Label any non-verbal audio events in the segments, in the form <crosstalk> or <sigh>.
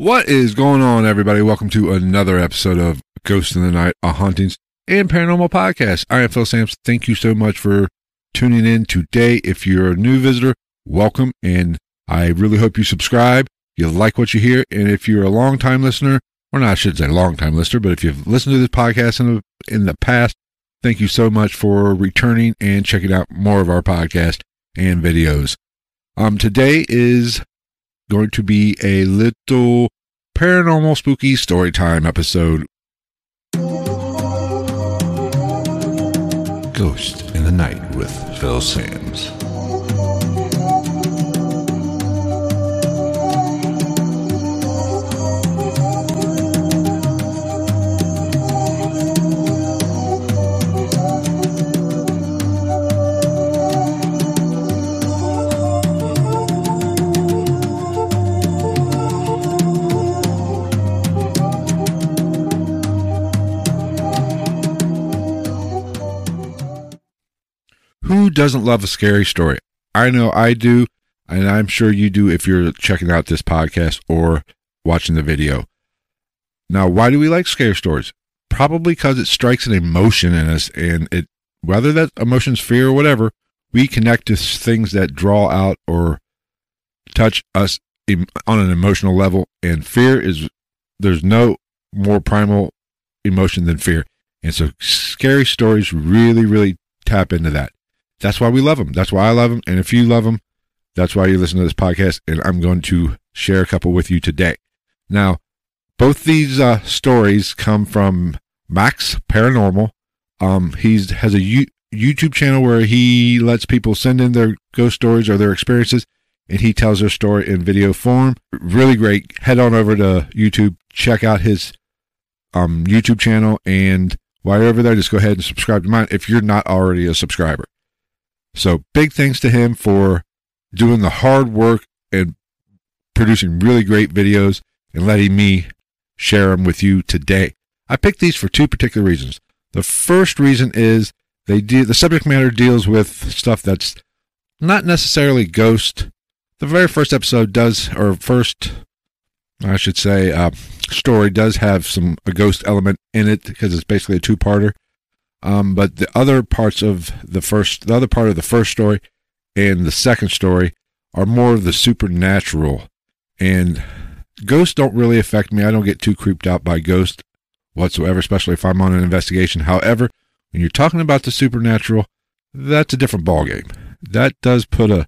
What is going on, everybody? Welcome to another episode of Ghost in the Night, a hauntings and paranormal podcast. I am Phil Sams. Thank you so much for tuning in today. If you're a new visitor, welcome, and I really hope you subscribe. You like what you hear, and if you're a long time listener, or not, I should say long time listener, but if you've listened to this podcast in the, in the past, thank you so much for returning and checking out more of our podcast and videos. Um, today is going to be a little paranormal spooky story time episode. Ghost in the Night with Phil Sams. Doesn't love a scary story? I know I do, and I'm sure you do if you're checking out this podcast or watching the video. Now, why do we like scary stories? Probably because it strikes an emotion in us, and it whether that emotion's fear or whatever, we connect to things that draw out or touch us on an emotional level. And fear is there's no more primal emotion than fear, and so scary stories really, really tap into that. That's why we love them. That's why I love them. And if you love them, that's why you listen to this podcast. And I'm going to share a couple with you today. Now, both these uh, stories come from Max Paranormal. Um, has a U- YouTube channel where he lets people send in their ghost stories or their experiences, and he tells their story in video form. Really great. Head on over to YouTube, check out his um, YouTube channel, and while you're over there, just go ahead and subscribe to mine if you're not already a subscriber. So big thanks to him for doing the hard work and producing really great videos and letting me share them with you today. I picked these for two particular reasons. The first reason is they do the subject matter deals with stuff that's not necessarily ghost. The very first episode does, or first, I should say, uh, story does have some a ghost element in it because it's basically a two-parter. Um, but the other parts of the first, the other part of the first story and the second story are more of the supernatural. And ghosts don't really affect me. I don't get too creeped out by ghosts whatsoever, especially if I'm on an investigation. However, when you're talking about the supernatural, that's a different ballgame. That does put a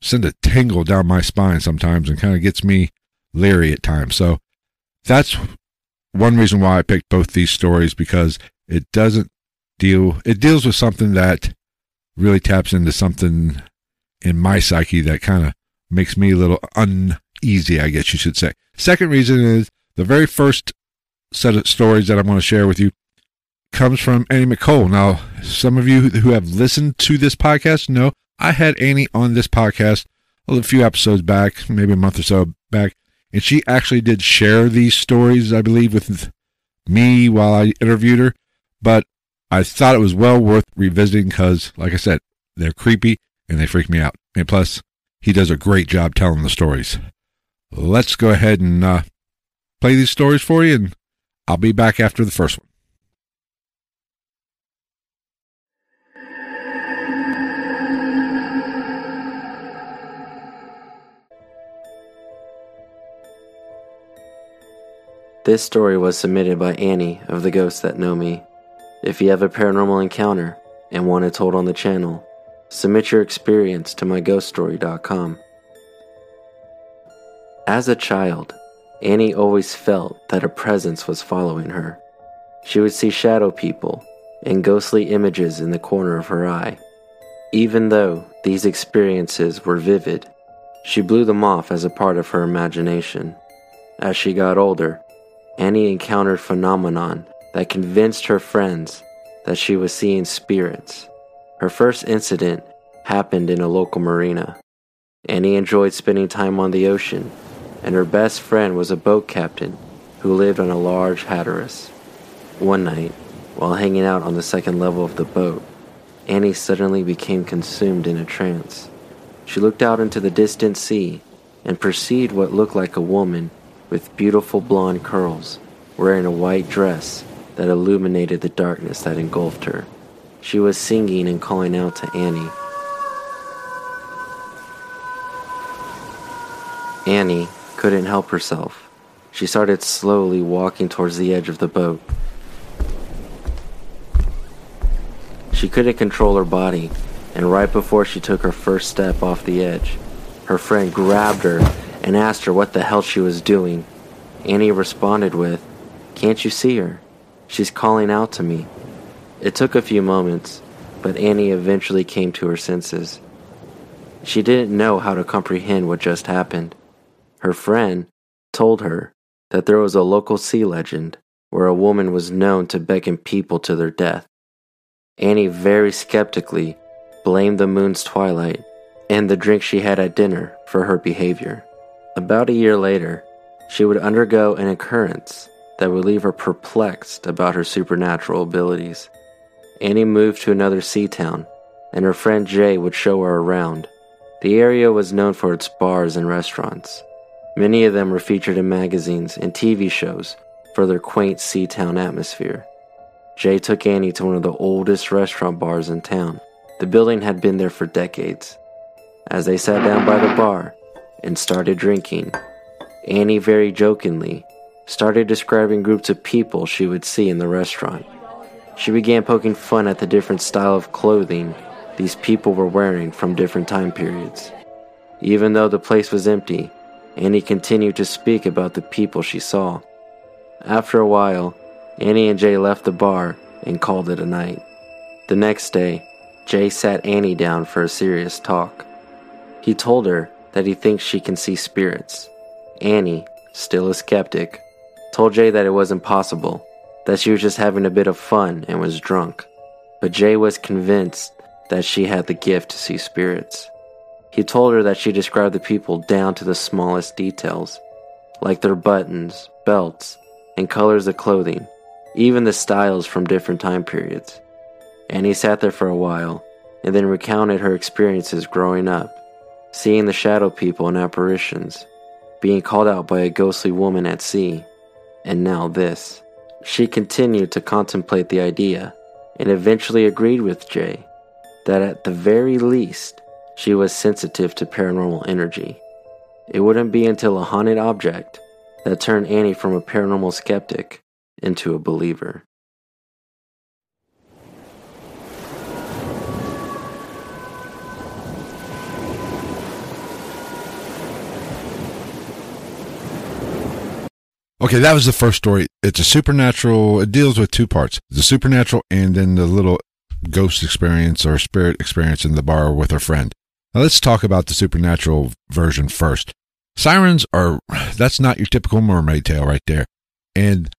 send a tingle down my spine sometimes and kind of gets me leery at times. So that's one reason why I picked both these stories because it doesn't deal it deals with something that really taps into something in my psyche that kind of makes me a little uneasy, I guess you should say. Second reason is the very first set of stories that I'm going to share with you comes from Annie McCole. Now, some of you who have listened to this podcast know I had Annie on this podcast a few episodes back, maybe a month or so back, and she actually did share these stories, I believe, with me while I interviewed her. But I thought it was well worth revisiting because, like I said, they're creepy and they freak me out. And plus, he does a great job telling the stories. Let's go ahead and uh, play these stories for you, and I'll be back after the first one. This story was submitted by Annie of the Ghosts That Know Me. If you have a paranormal encounter and want it told on the channel, submit your experience to myghoststory.com. As a child, Annie always felt that a presence was following her. She would see shadow people and ghostly images in the corner of her eye. Even though these experiences were vivid, she blew them off as a part of her imagination. As she got older, Annie encountered phenomenon that convinced her friends that she was seeing spirits. Her first incident happened in a local marina. Annie enjoyed spending time on the ocean, and her best friend was a boat captain who lived on a large Hatteras. One night, while hanging out on the second level of the boat, Annie suddenly became consumed in a trance. She looked out into the distant sea and perceived what looked like a woman with beautiful blonde curls, wearing a white dress that illuminated the darkness that engulfed her. She was singing and calling out to Annie. Annie couldn't help herself. She started slowly walking towards the edge of the boat. She couldn't control her body, and right before she took her first step off the edge, her friend grabbed her and asked her what the hell she was doing. Annie responded with, Can't you see her? She's calling out to me. It took a few moments, but Annie eventually came to her senses. She didn't know how to comprehend what just happened. Her friend told her that there was a local sea legend where a woman was known to beckon people to their death. Annie very skeptically blamed the moon's twilight and the drink she had at dinner for her behavior. About a year later, she would undergo an occurrence that would leave her perplexed about her supernatural abilities. Annie moved to another sea town, and her friend Jay would show her around. The area was known for its bars and restaurants. Many of them were featured in magazines and TV shows for their quaint sea town atmosphere. Jay took Annie to one of the oldest restaurant bars in town. The building had been there for decades. As they sat down by the bar and started drinking, Annie very jokingly started describing groups of people she would see in the restaurant. She began poking fun at the different style of clothing these people were wearing from different time periods. Even though the place was empty, Annie continued to speak about the people she saw. After a while, Annie and Jay left the bar and called it a night. The next day, Jay sat Annie down for a serious talk. He told her that he thinks she can see spirits. Annie, still a skeptic, told Jay that it wasn't possible, that she was just having a bit of fun and was drunk. But Jay was convinced that she had the gift to see spirits. He told her that she described the people down to the smallest details, like their buttons, belts, and colors of clothing, even the styles from different time periods. And he sat there for a while and then recounted her experiences growing up, seeing the shadow people and apparitions, being called out by a ghostly woman at sea, and now this. She continued to contemplate the idea and eventually agreed with Jay that at the very least, she was sensitive to paranormal energy. It wouldn't be until a haunted object that turned Annie from a paranormal skeptic into a believer. Okay, that was the first story. It's a supernatural, it deals with two parts the supernatural and then the little ghost experience or spirit experience in the bar with her friend. Now let's talk about the supernatural version first. Sirens are, <sighs> that's not your typical mermaid tale right there. And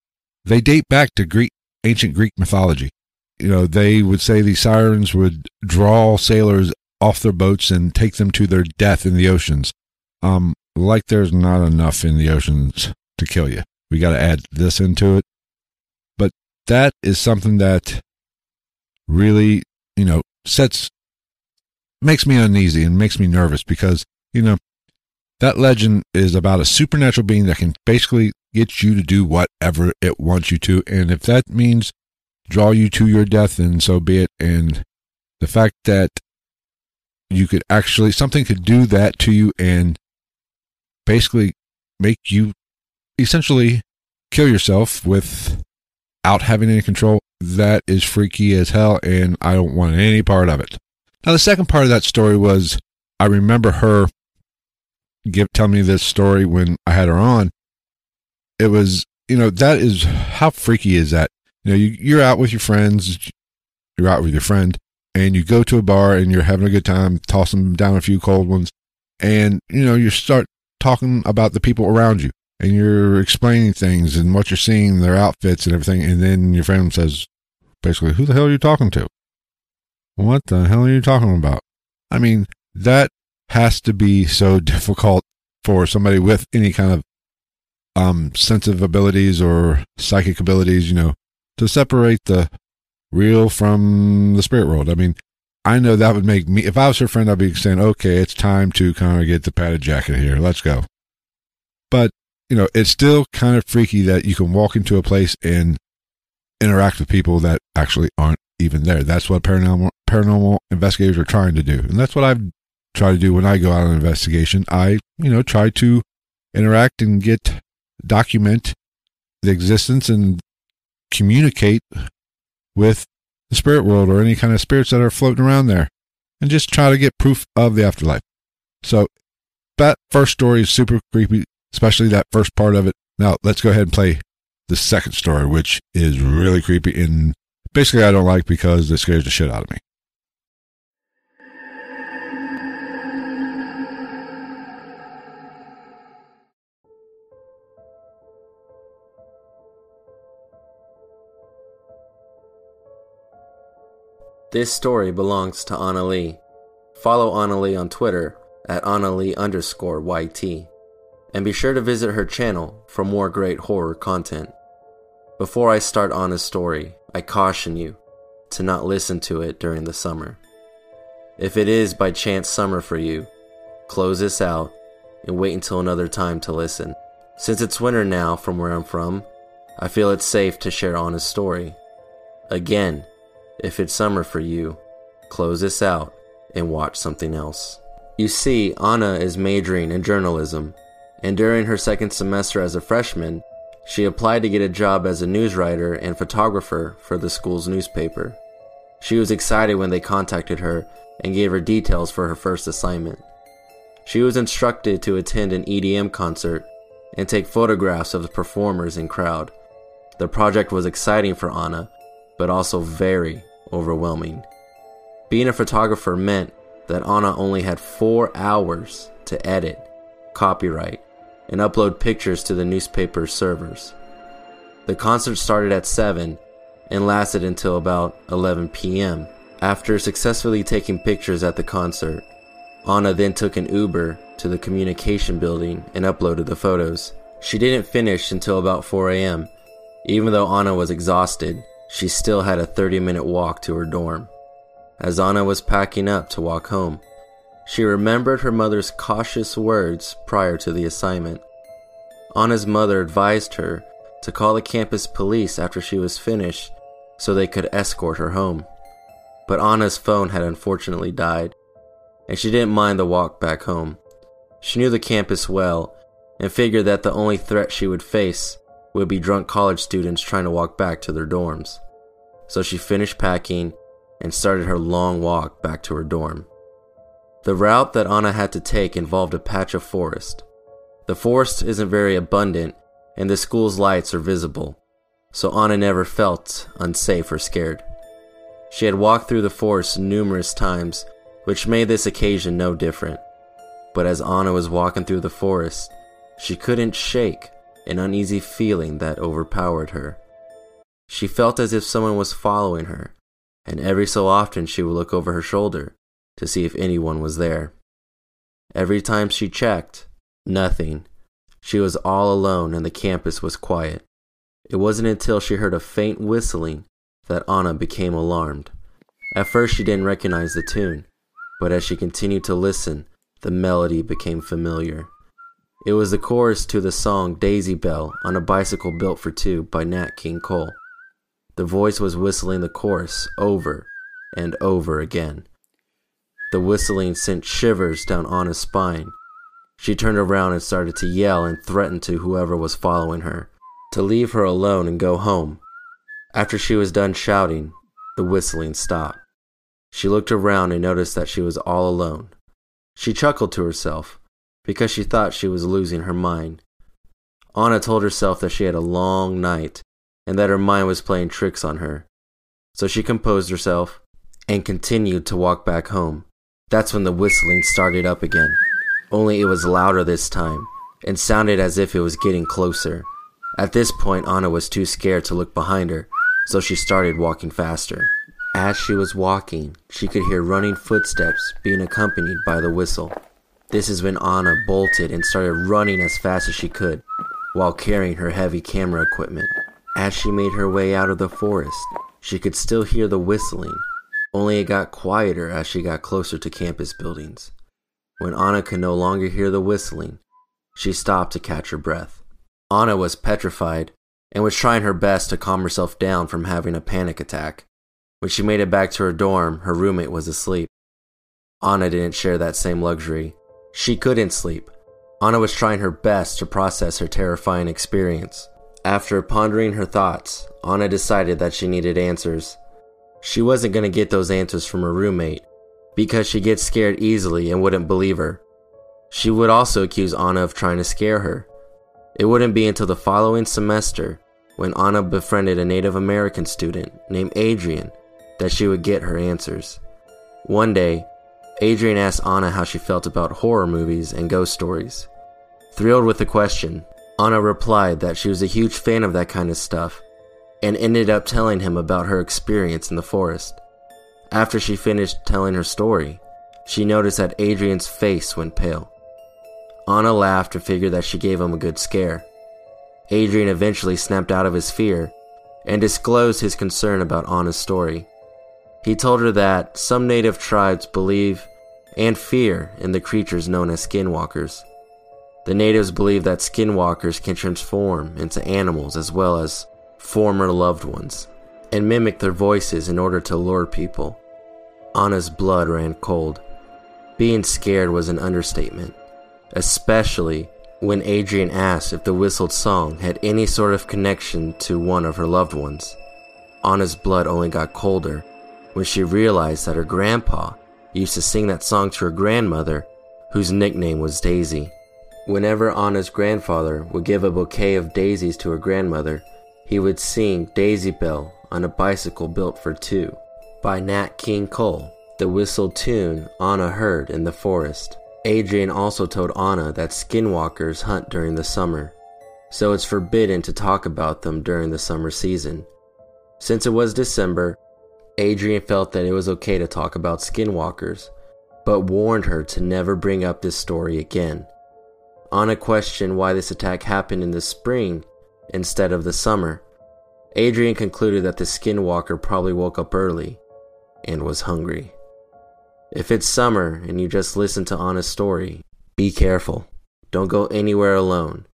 they date back to Greek, ancient Greek mythology. You know, they would say these sirens would draw sailors off their boats and take them to their death in the oceans. Um, like there's not enough in the oceans to kill you. We got to add this into it. But that is something that really, you know, sets, makes me uneasy and makes me nervous because, you know, that legend is about a supernatural being that can basically get you to do whatever it wants you to. And if that means draw you to your death, then so be it. And the fact that you could actually, something could do that to you and basically make you essentially kill yourself without having any control. That is freaky as hell, and I don't want any part of it. Now, the second part of that story was I remember her give tell me this story when I had her on. It was, you know, that is how freaky is that? You know, you, you're out with your friends, you're out with your friend, and you go to a bar and you're having a good time, tossing down a few cold ones, and you know, you start talking about the people around you and you're explaining things and what you're seeing, their outfits and everything, and then your friend says, basically, who the hell are you talking to? What the hell are you talking about? I mean, that has to be so <laughs> difficult for somebody with any kind of um, sensitive abilities or psychic abilities, you know, to separate the real from the spirit world. I mean, I know that would make me, if I was her friend, I'd be saying, okay, it's time to kind of get the padded jacket here. Let's go. But, you know, it's still kind of freaky that you can walk into a place and interact with people that actually aren't even there. That's what paranormal, paranormal investigators are trying to do. And that's what I've tried to do when I go out on an investigation. I, you know, try to interact and get, document the existence and communicate with the spirit world or any kind of spirits that are floating around there and just try to get proof of the afterlife. So that first story is super creepy, especially that first part of it. Now let's go ahead and play the second story, which is really creepy and basically I don't like because it scares the shit out of me. This story belongs to Anna Lee. Follow Anna Lee on Twitter at Anna Lee underscore YT. And be sure to visit her channel for more great horror content. Before I start Anna's story, I caution you to not listen to it during the summer. If it is by chance summer for you, close this out and wait until another time to listen. Since it's winter now from where I'm from, I feel it's safe to share Anna's story. Again, if it's summer for you, close this out and watch something else. You see, Anna is majoring in journalism, and during her second semester as a freshman, she applied to get a job as a news writer and photographer for the school's newspaper. She was excited when they contacted her and gave her details for her first assignment. She was instructed to attend an EDM concert and take photographs of the performers and crowd. The project was exciting for Anna, but also very overwhelming. Being a photographer meant that Anna only had four hours to edit, copyright, and upload pictures to the newspaper servers. The concert started at 7 and lasted until about 11 p.m. After successfully taking pictures at the concert, Anna then took an Uber to the communication building and uploaded the photos. She didn't finish until about 4 a.m. Even though Anna was exhausted, she still had a 30 minute walk to her dorm. As Anna was packing up to walk home, she remembered her mother's cautious words prior to the assignment. Anna's mother advised her to call the campus police after she was finished so they could escort her home. But Anna's phone had unfortunately died, and she didn't mind the walk back home. She knew the campus well and figured that the only threat she would face would be drunk college students trying to walk back to their dorms. So she finished packing and started her long walk back to her dorm. The route that Anna had to take involved a patch of forest. The forest isn't very abundant, and the school's lights are visible, so Anna never felt unsafe or scared. She had walked through the forest numerous times, which made this occasion no different. But as Anna was walking through the forest, she couldn't shake an uneasy feeling that overpowered her. She felt as if someone was following her, and every so often she would look over her shoulder to see if anyone was there. Every time she checked, nothing. She was all alone and the campus was quiet. It wasn't until she heard a faint whistling that Anna became alarmed. At first, she didn't recognize the tune, but as she continued to listen, the melody became familiar. It was the chorus to the song Daisy Bell on a Bicycle Built for Two by Nat King Cole. The voice was whistling the chorus over and over again. The whistling sent shivers down Anna's spine. She turned around and started to yell and threaten to whoever was following her to leave her alone and go home. After she was done shouting, the whistling stopped. She looked around and noticed that she was all alone. She chuckled to herself because she thought she was losing her mind. Anna told herself that she had a long night and that her mind was playing tricks on her. So she composed herself and continued to walk back home. That's when the whistling started up again, only it was louder this time, and sounded as if it was getting closer. At this point, Anna was too scared to look behind her, so she started walking faster. As she was walking, she could hear running footsteps being accompanied by the whistle. This is when Anna bolted and started running as fast as she could, while carrying her heavy camera equipment. As she made her way out of the forest, she could still hear the whistling, only it got quieter as she got closer to campus buildings. When Anna could no longer hear the whistling, she stopped to catch her breath. Anna was petrified and was trying her best to calm herself down from having a panic attack. When she made it back to her dorm, her roommate was asleep. Anna didn't share that same luxury. She couldn't sleep. Anna was trying her best to process her terrifying experience. After pondering her thoughts, Anna decided that she needed answers. She wasn't going to get those answers from her roommate because she gets scared easily and wouldn't believe her. She would also accuse Anna of trying to scare her. It wouldn't be until the following semester, when Anna befriended a Native American student named Adrian, that she would get her answers. One day, Adrian asked Anna how she felt about horror movies and ghost stories. Thrilled with the question, Anna replied that she was a huge fan of that kind of stuff and ended up telling him about her experience in the forest. After she finished telling her story, she noticed that Adrian's face went pale. Anna laughed and figured that she gave him a good scare. Adrian eventually snapped out of his fear and disclosed his concern about Anna's story. He told her that some native tribes believe and fear in the creatures known as skinwalkers. The natives believe that skinwalkers can transform into animals as well as former loved ones and mimic their voices in order to lure people. Anna's blood ran cold. Being scared was an understatement, especially when Adrian asked if the whistled song had any sort of connection to one of her loved ones. Anna's blood only got colder when she realized that her grandpa used to sing that song to her grandmother, whose nickname was Daisy. Whenever Anna's grandfather would give a bouquet of daisies to her grandmother, he would sing Daisy Bell on a bicycle built for two by Nat King Cole, the whistled tune Anna heard in the forest. Adrian also told Anna that skinwalkers hunt during the summer, so it's forbidden to talk about them during the summer season. Since it was December, Adrian felt that it was okay to talk about skinwalkers, but warned her to never bring up this story again. Anna questioned why this attack happened in the spring instead of the summer. Adrian concluded that the skinwalker probably woke up early and was hungry. If it's summer and you just listen to Anna's story, be careful. Don't go anywhere alone.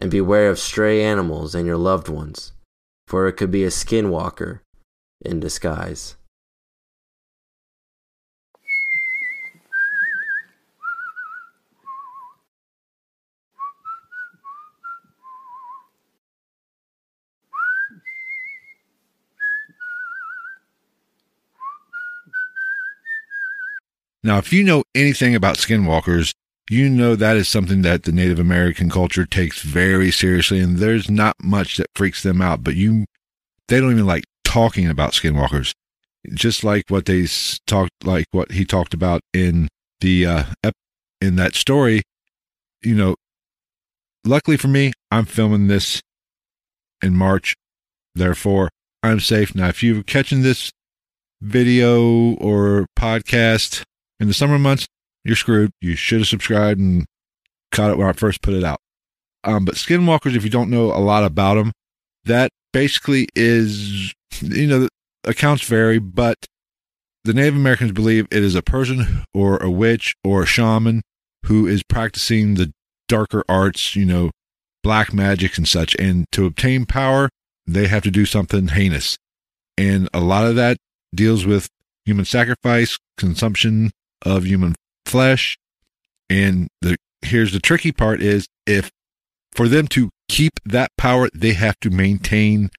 And beware of stray animals and your loved ones, for it could be a skinwalker in disguise. Now, if you know anything about skinwalkers, you know that is something that the Native American culture takes very seriously, and there's not much that freaks them out. But you, they don't even like talking about skinwalkers, just like what they talked, like what he talked about in the uh, in that story. You know, luckily for me, I'm filming this in March, therefore I'm safe. Now, if you're catching this video or podcast in the summer months, you're screwed. You should have subscribed and caught it when I first put it out. Um, but skinwalkers, if you don't know a lot about them, that basically is, you know, accounts vary, but the Native Americans believe it is a person or a witch or a shaman who is practicing the darker arts, you know, black magic and such. And to obtain power, they have to do something heinous. And a lot of that deals with human sacrifice, consumption of human flesh. And the here's the tricky part is if for them to keep that power, they have to maintain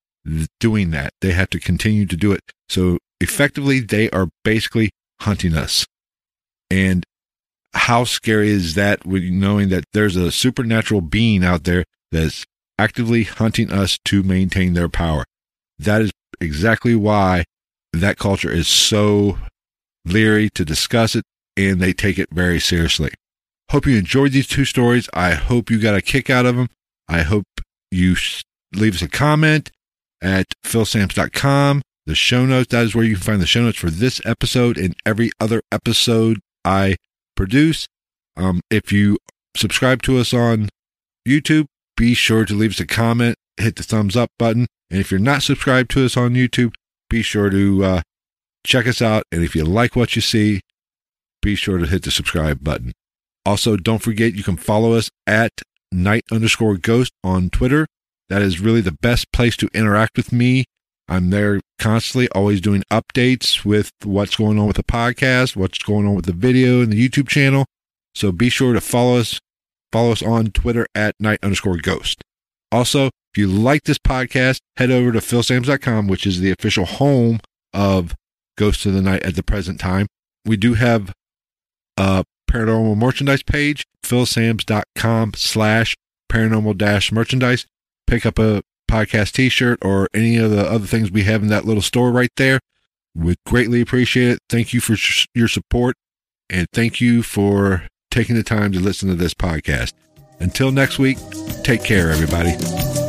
doing that. They have to continue to do it. So effectively, they are basically hunting us. And how scary is that knowing that there's a supernatural being out there that's actively hunting us to maintain their power? That is exactly why that culture is so leery to discuss it and they take it very seriously. Hope you enjoyed these two stories. I hope you got a kick out of them. I hope you leave us a comment at philsams.com. The show notes, that is where you can find the show notes for this episode and every other episode I produce. Um, if you subscribe to us on YouTube, be sure to leave us a comment, hit the thumbs up button. And if you're not subscribed to us on YouTube, be sure to uh, check us out. And if you like what you see, be sure to hit the subscribe button. Also, don't forget you can follow us at night underscore ghost on Twitter. That is really the best place to interact with me. I'm there constantly, always doing updates with what's going on with the podcast, what's going on with the video and the YouTube channel. So be sure to follow us, follow us on Twitter at night underscore ghost. Also, if you like this podcast, head over to philsams.com, which is the official home of Ghost of the Night at the present time. We do have a paranormal merchandise page, philsams.com slash paranormal dash merchandise. Pick up a podcast t-shirt or any of the other things we have in that little store right there. We greatly appreciate it. Thank you for your support and thank you for taking the time to listen to this podcast. Until next week, take care, everybody.